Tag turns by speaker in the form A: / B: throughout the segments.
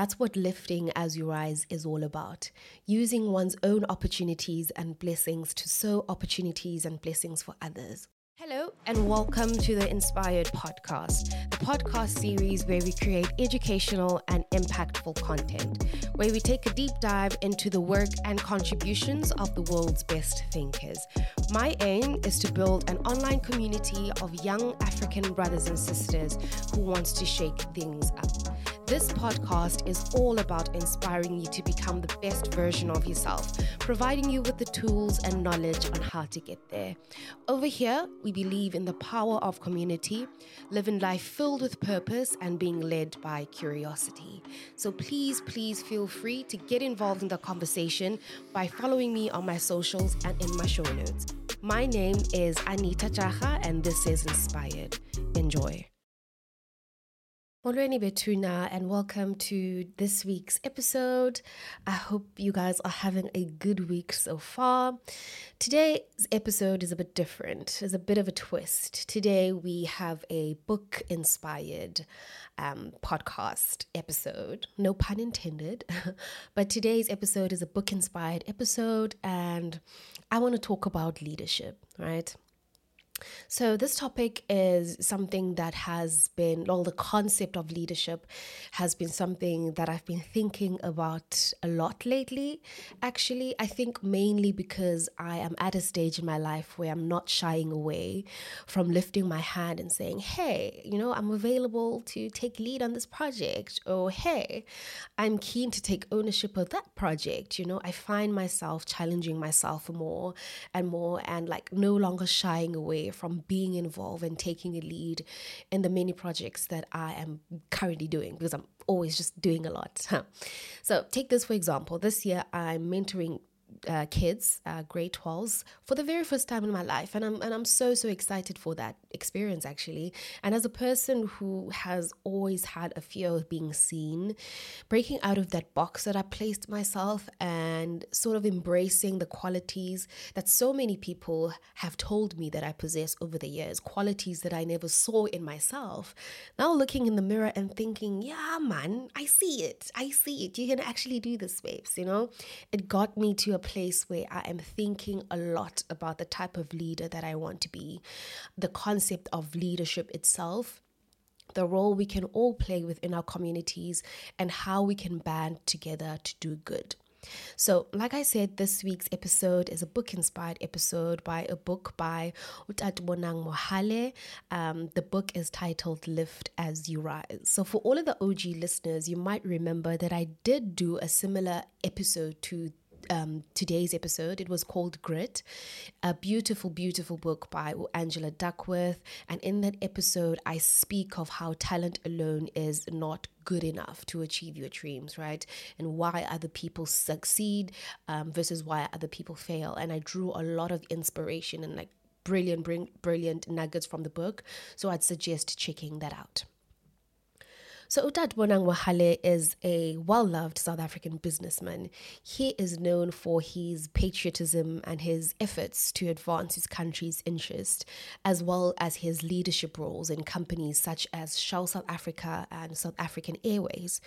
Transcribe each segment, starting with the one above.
A: That's what lifting as you rise is all about. Using one's own opportunities and blessings to sow opportunities and blessings for others. Hello, and welcome to the Inspired Podcast, the podcast series where we create educational and impactful content, where we take a deep dive into the work and contributions of the world's best thinkers. My aim is to build an online community of young African brothers and sisters who wants to shake things up. This podcast is all about inspiring you to become the best version of yourself, providing you with the tools and knowledge on how to get there. Over here, we believe in the power of community, living life filled with purpose, and being led by curiosity. So please, please feel free to get involved in the conversation by following me on my socials and in my show notes. My name is Anita Chacha, and this is Inspired. Enjoy. Molweni Betuna, and welcome to this week's episode. I hope you guys are having a good week so far. Today's episode is a bit different, there's a bit of a twist. Today we have a book inspired um, podcast episode, no pun intended. but today's episode is a book inspired episode, and I want to talk about leadership, right? So, this topic is something that has been, well, the concept of leadership has been something that I've been thinking about a lot lately. Actually, I think mainly because I am at a stage in my life where I'm not shying away from lifting my hand and saying, hey, you know, I'm available to take lead on this project, or hey, I'm keen to take ownership of that project. You know, I find myself challenging myself more and more and like no longer shying away from being involved and taking a lead in the many projects that I am currently doing because I'm always just doing a lot. so, take this for example. This year, I'm mentoring uh, kids, uh, grade 12s, for the very first time in my life. And I'm, and I'm so, so excited for that experience, actually. And as a person who has always had a fear of being seen, breaking out of that box that I placed myself and sort of embracing the qualities that so many people have told me that I possess over the years, qualities that I never saw in myself. Now looking in the mirror and thinking, yeah, man, I see it. I see it. You can actually do this, babes, you know? It got me to a place where I am thinking a lot about the type of leader that I want to be, the concept of leadership itself the role we can all play within our communities and how we can band together to do good. So, like I said, this week's episode is a book inspired episode by a book by Utat Bonang Mohale. Um, the book is titled Lift as You Rise. So, for all of the OG listeners, you might remember that I did do a similar episode to um, today's episode. It was called Grit, a beautiful, beautiful book by Angela Duckworth. And in that episode, I speak of how talent alone is not good enough to achieve your dreams, right? And why other people succeed um, versus why other people fail. And I drew a lot of inspiration and like brilliant, brilliant nuggets from the book. So I'd suggest checking that out. So Utat Bonang Mohale is a well-loved South African businessman. He is known for his patriotism and his efforts to advance his country's interest, as well as his leadership roles in companies such as Shell South Africa and South African Airways.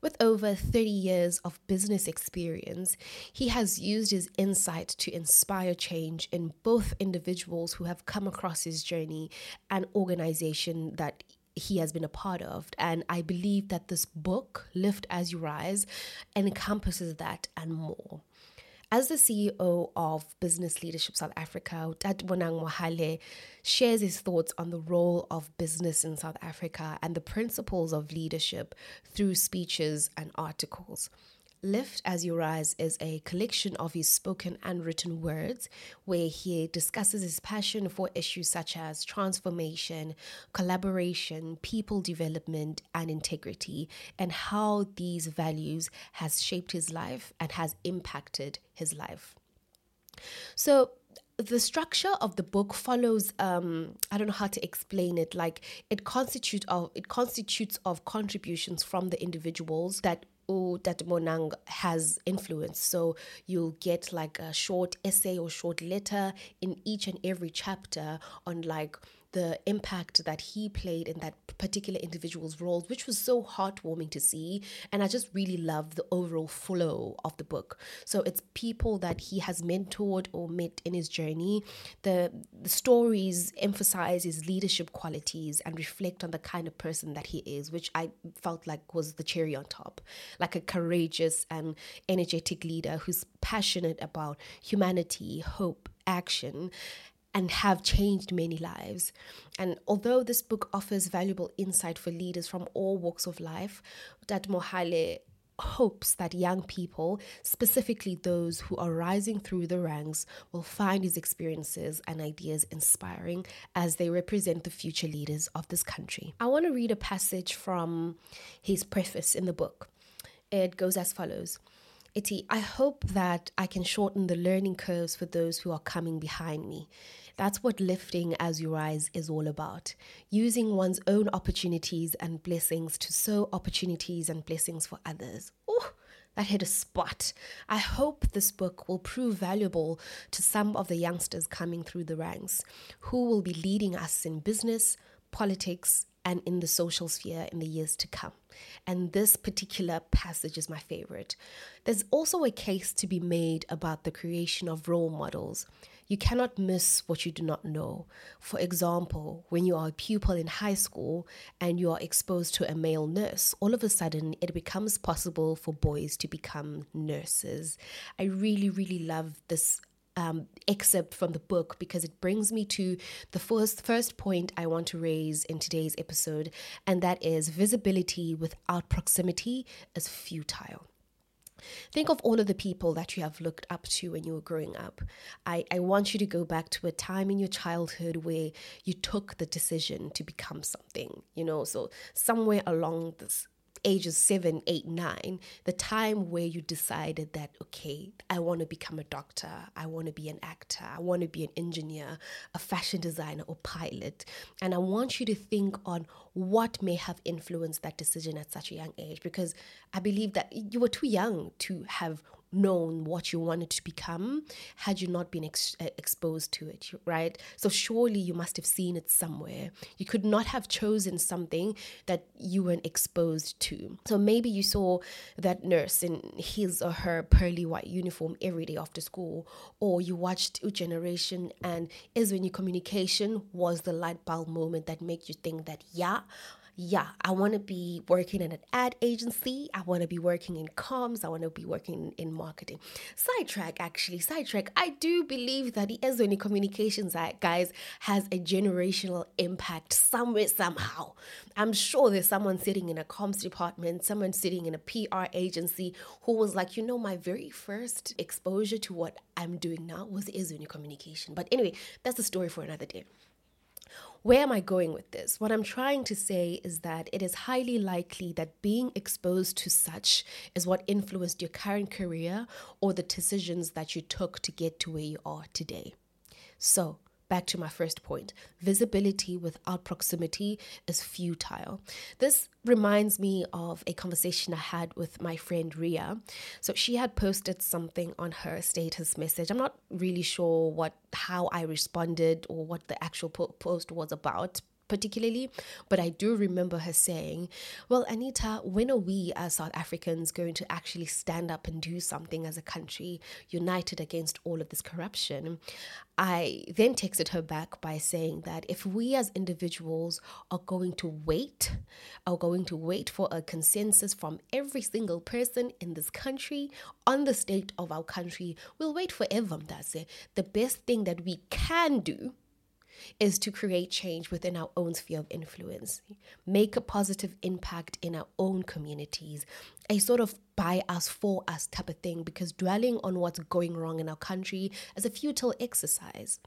A: With over 30 years of business experience, he has used his insight to inspire change in both individuals who have come across his journey and organization that he has been a part of. And I believe that this book, Lift as You Rise, encompasses that and more. As the CEO of Business Leadership South Africa, Tat Bonang Mohale shares his thoughts on the role of business in South Africa and the principles of leadership through speeches and articles. Lift as You Rise is a collection of his spoken and written words where he discusses his passion for issues such as transformation, collaboration, people development, and integrity, and how these values has shaped his life and has impacted his life. So, the structure of the book follows um, i don't know how to explain it like it constitutes of it constitutes of contributions from the individuals that that Bonang has influence. So you'll get like a short essay or short letter in each and every chapter on like the impact that he played in that particular individual's roles, which was so heartwarming to see. And I just really love the overall flow of the book. So it's people that he has mentored or met in his journey. The, the stories emphasize his leadership qualities and reflect on the kind of person that he is, which I felt like was the cherry on top. Like a courageous and energetic leader who's passionate about humanity, hope, action and have changed many lives. And although this book offers valuable insight for leaders from all walks of life, Dad Mohale hopes that young people, specifically those who are rising through the ranks, will find his experiences and ideas inspiring as they represent the future leaders of this country. I want to read a passage from his preface in the book. It goes as follows. Iti, I hope that I can shorten the learning curves for those who are coming behind me. That's what lifting as you rise is all about. Using one's own opportunities and blessings to sow opportunities and blessings for others. Oh, that hit a spot. I hope this book will prove valuable to some of the youngsters coming through the ranks who will be leading us in business, politics, and in the social sphere in the years to come. And this particular passage is my favorite. There's also a case to be made about the creation of role models. You cannot miss what you do not know. For example, when you are a pupil in high school and you are exposed to a male nurse, all of a sudden it becomes possible for boys to become nurses. I really, really love this um, excerpt from the book because it brings me to the first first point I want to raise in today's episode, and that is visibility without proximity is futile. Think of all of the people that you have looked up to when you were growing up. I, I want you to go back to a time in your childhood where you took the decision to become something, you know, so somewhere along this ages seven, eight, nine, the time where you decided that, okay, I want to become a doctor, I want to be an actor, I want to be an engineer, a fashion designer, or pilot. And I want you to think on what may have influenced that decision at such a young age, because I believe that you were too young to have known what you wanted to become had you not been ex- uh, exposed to it, right? So surely you must have seen it somewhere. You could not have chosen something that you weren't exposed to. So maybe you saw that nurse in his or her pearly white uniform every day after school, or you watched a generation and is when your communication was the light bulb moment that made you think that, yeah, yeah, I want to be working in an ad agency. I want to be working in comms. I want to be working in marketing. Sidetrack, actually, sidetrack. I do believe that the Ezweni Communications guys has a generational impact somewhere, somehow. I'm sure there's someone sitting in a comms department, someone sitting in a PR agency who was like, you know, my very first exposure to what I'm doing now was Ezweni Communication. But anyway, that's a story for another day. Where am I going with this? What I'm trying to say is that it is highly likely that being exposed to such is what influenced your current career or the decisions that you took to get to where you are today. So, back to my first point visibility without proximity is futile. This reminds me of a conversation I had with my friend Ria. So she had posted something on her status message. I'm not really sure what how I responded or what the actual po- post was about, particularly, but I do remember her saying, Well, Anita, when are we as South Africans going to actually stand up and do something as a country united against all of this corruption? I then texted her back by saying that if we as individuals are going to wait, are going to wait for a consensus from every single person in this country on the state of our country, we'll wait forever. That's it. The best thing that we can do is to create change within our own sphere of influence, make a positive impact in our own communities, a sort of by us, for us type of thing, because dwelling on what's going wrong in our country is a futile exercise.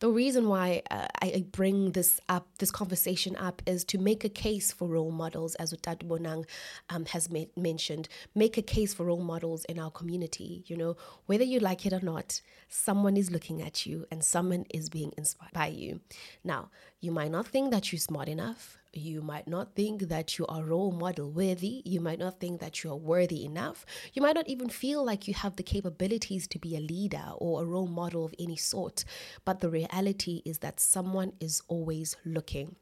A: The reason why uh, I bring this up, this conversation up, is to make a case for role models, as Utad Bonang um, has ma- mentioned. Make a case for role models in our community. You know, whether you like it or not, someone is looking at you and someone is being inspired by you. Now, You might not think that you're smart enough. You might not think that you are role model worthy. You might not think that you are worthy enough. You might not even feel like you have the capabilities to be a leader or a role model of any sort. But the reality is that someone is always looking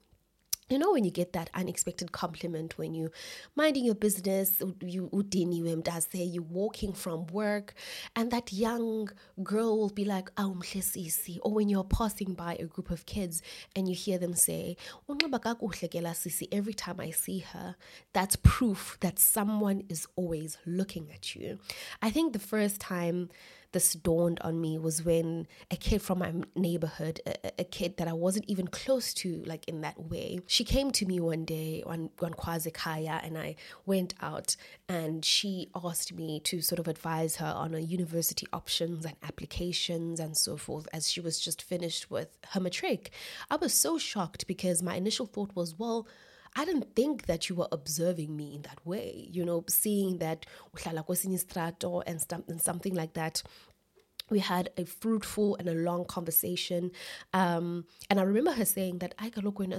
A: you know when you get that unexpected compliment when you minding your business you does say you're walking from work and that young girl will be like oh or when you're passing by a group of kids and you hear them say every time i see her that's proof that someone is always looking at you. I think the first time this dawned on me was when a kid from my neighborhood, a, a, kid that I wasn't even close to, like in that way, she came to me one day on, on Kwazikaya and I went out and she asked me to sort of advise her on a university options and applications and so forth as she was just finished with her matric. I was so shocked because my initial thought was, well, I didn't think that you were observing me in that way, you know, seeing that and something like that we had a fruitful and a long conversation. Um, and I remember her saying that I when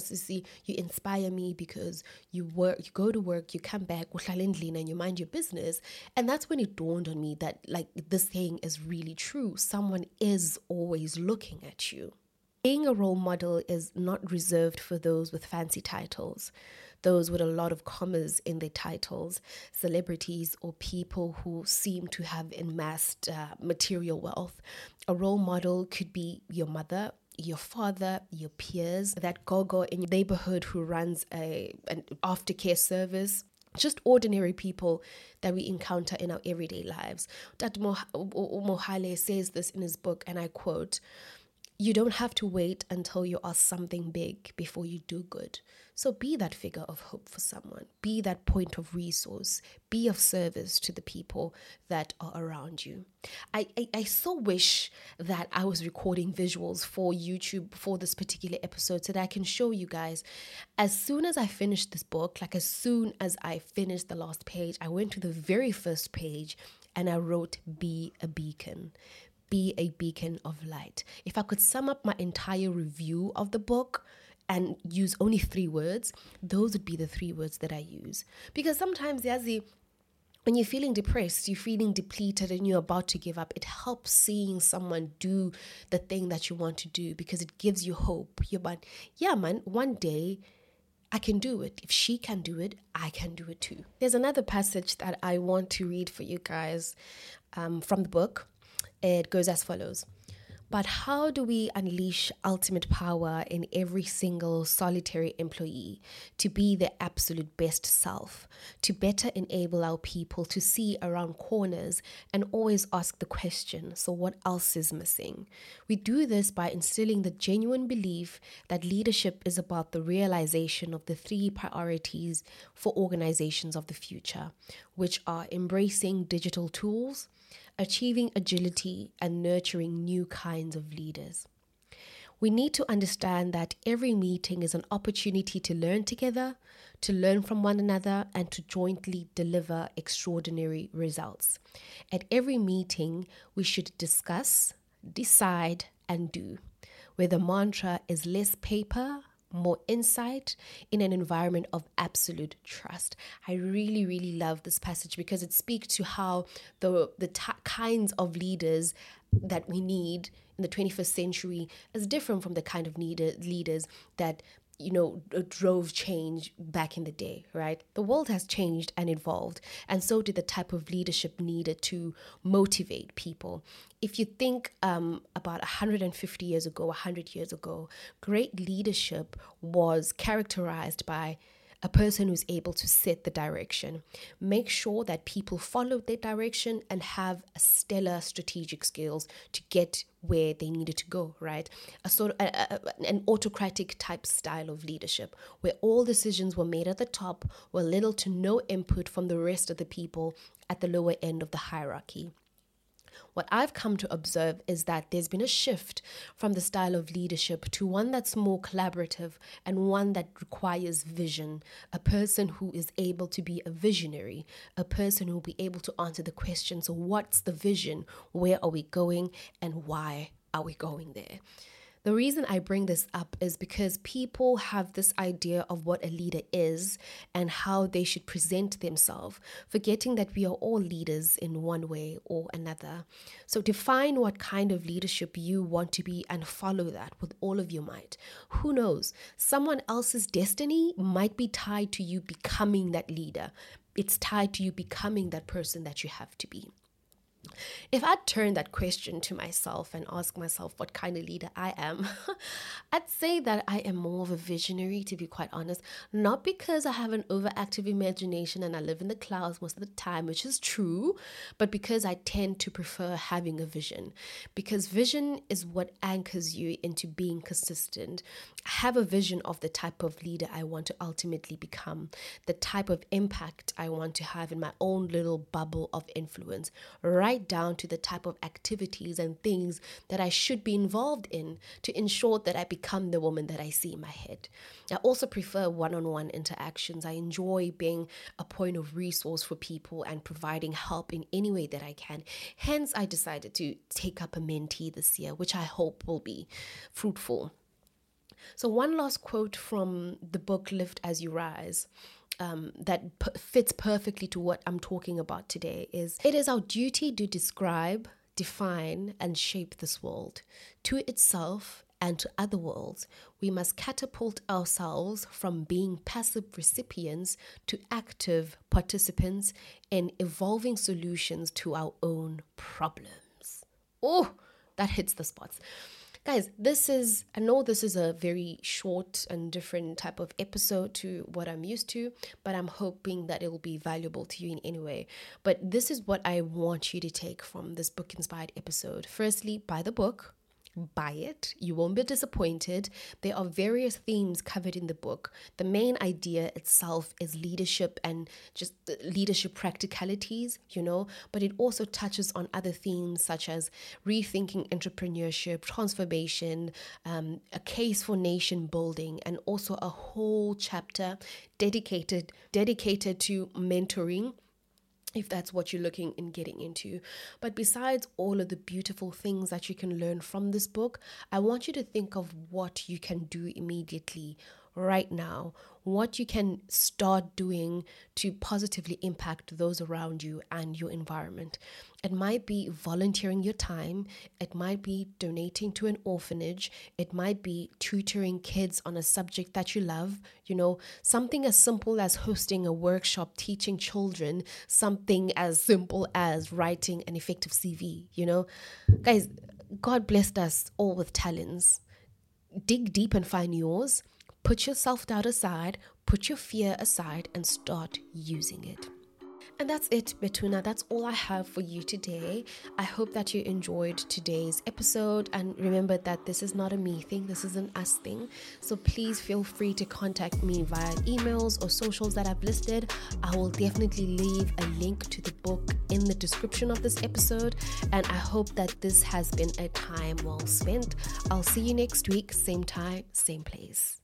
A: you inspire me because you work, you go to work, you come back, and you mind your business. And that's when it dawned on me that like this saying is really true. Someone is always looking at you. Being a role model is not reserved for those with fancy titles, those with a lot of commas in their titles, celebrities, or people who seem to have amassed uh, material wealth. A role model could be your mother, your father, your peers, that gogo in your neighborhood who runs a an aftercare service, just ordinary people that we encounter in our everyday lives. That Mohale says this in his book, and I quote you don't have to wait until you are something big before you do good. So be that figure of hope for someone. Be that point of resource. Be of service to the people that are around you. I, I, I so wish that I was recording visuals for YouTube for this particular episode so that I can show you guys. As soon as I finished this book, like as soon as I finished the last page, I went to the very first page and I wrote, Be a beacon be a beacon of light. If I could sum up my entire review of the book and use only three words, those would be the three words that I use. Because sometimes, Yazi, when you're feeling depressed, you're feeling depleted, and you're about to give up, it helps seeing someone do the thing that you want to do because it gives you hope. You're like, yeah, man, one day I can do it. If she can do it, I can do it too. There's another passage that I want to read for you guys um, from the book. It goes as follows But how do we unleash ultimate power in every single solitary employee to be their absolute best self, to better enable our people to see around corners and always ask the question so, what else is missing? We do this by instilling the genuine belief that leadership is about the realization of the three priorities for organizations of the future, which are embracing digital tools achieving agility, and nurturing new kinds of leaders. We need to understand that every meeting is an opportunity to learn together, to learn from one another, and to jointly deliver extraordinary results. At every meeting, we should discuss, decide, and do, where the mantra is less paper, more insight in an environment of absolute trust. I really, really love this passage because it speaks to how the the t- kinds of leaders that we need in the 21st century is different from the kind of need- leaders that you know, drove change back in the day, right? The world has changed and evolved, and so did the type of leadership needed to motivate people. If you think um, about 150 years ago, 100 years ago, great leadership was characterized by a person who's able to set the direction, make sure that people follow their direction and have stellar strategic skills to get where they needed to go, right? A sort of a, a, an autocratic type style of leadership where all decisions were made at the top, with little to no input from the rest of the people at the lower end of the hierarchy. What I've come to observe is that there's been a shift from the style of leadership to one that's more collaborative and one that requires vision. A person who is able to be a visionary, a person who will be able to answer the question so, what's the vision? Where are we going? And why are we going there? The reason I bring this up is because people have this idea of what a leader is and how they should present themselves, forgetting that we are all leaders in one way or another. So define what kind of leadership you want to be and follow that with all of your might. Who knows? Someone else's destiny might be tied to you becoming that leader. It's tied to you becoming that person that you have to be. If I turn that question to myself and ask myself what kind of leader I am, I'd say that I am more of a visionary, to be quite honest. Not because I have an overactive imagination and I live in the clouds most of the time, which is true, but because I tend to prefer having a vision. Because vision is what anchors you into being consistent. I have a vision of the type of leader I want to ultimately become, the type of impact I want to have in my own little bubble of influence, right right down to the type of activities and things that I should be involved in to ensure that I become the woman that I see in my head. I also prefer one on one interactions. I enjoy being a point of resource for people and providing help in any way that I can. Hence, I decided to take up a mentee this year, which I hope will be fruitful. So, one last quote from the book Lift as You Rise um, that p- fits perfectly to what I'm talking about today is it is our duty to describe, define, and shape this world to itself and to other worlds. We must catapult ourselves from being passive recipients to active participants in evolving solutions to our own problems. Oh, that hits the spots guys this is i know this is a very short and different type of episode to what i'm used to but i'm hoping that it will be valuable to you in any way. But this is what i want you to take from this book inspired episode. Firstly buy the book buy it. You won't be disappointed. There are various themes covered in the book. The main idea itself is leadership and just leadership practicalities, you know, but it also touches on other themes such as rethinking entrepreneurship, transformation, um, a case for nation building, and also a whole chapter dedicated dedicated to mentoring if that's what you're looking in getting into. But besides all of the beautiful things that you can learn from this book, I want you to think of what you can do immediately right now, what you can start doing to positively impact those around you and your environment. It might be volunteering your time, it might be donating to an orphanage, it might be tutoring kids on a subject that you love, you know, something as simple as hosting a workshop teaching children, something as simple as writing an effective CV, you know. Guys, God blessed us all with talents. Dig deep and find yours Put your self doubt aside, put your fear aside, and start using it. And that's it, Betuna. That's all I have for you today. I hope that you enjoyed today's episode. And remember that this is not a me thing, this is an us thing. So please feel free to contact me via emails or socials that I've listed. I will definitely leave a link to the book in the description of this episode. And I hope that this has been a time well spent. I'll see you next week, same time, same place.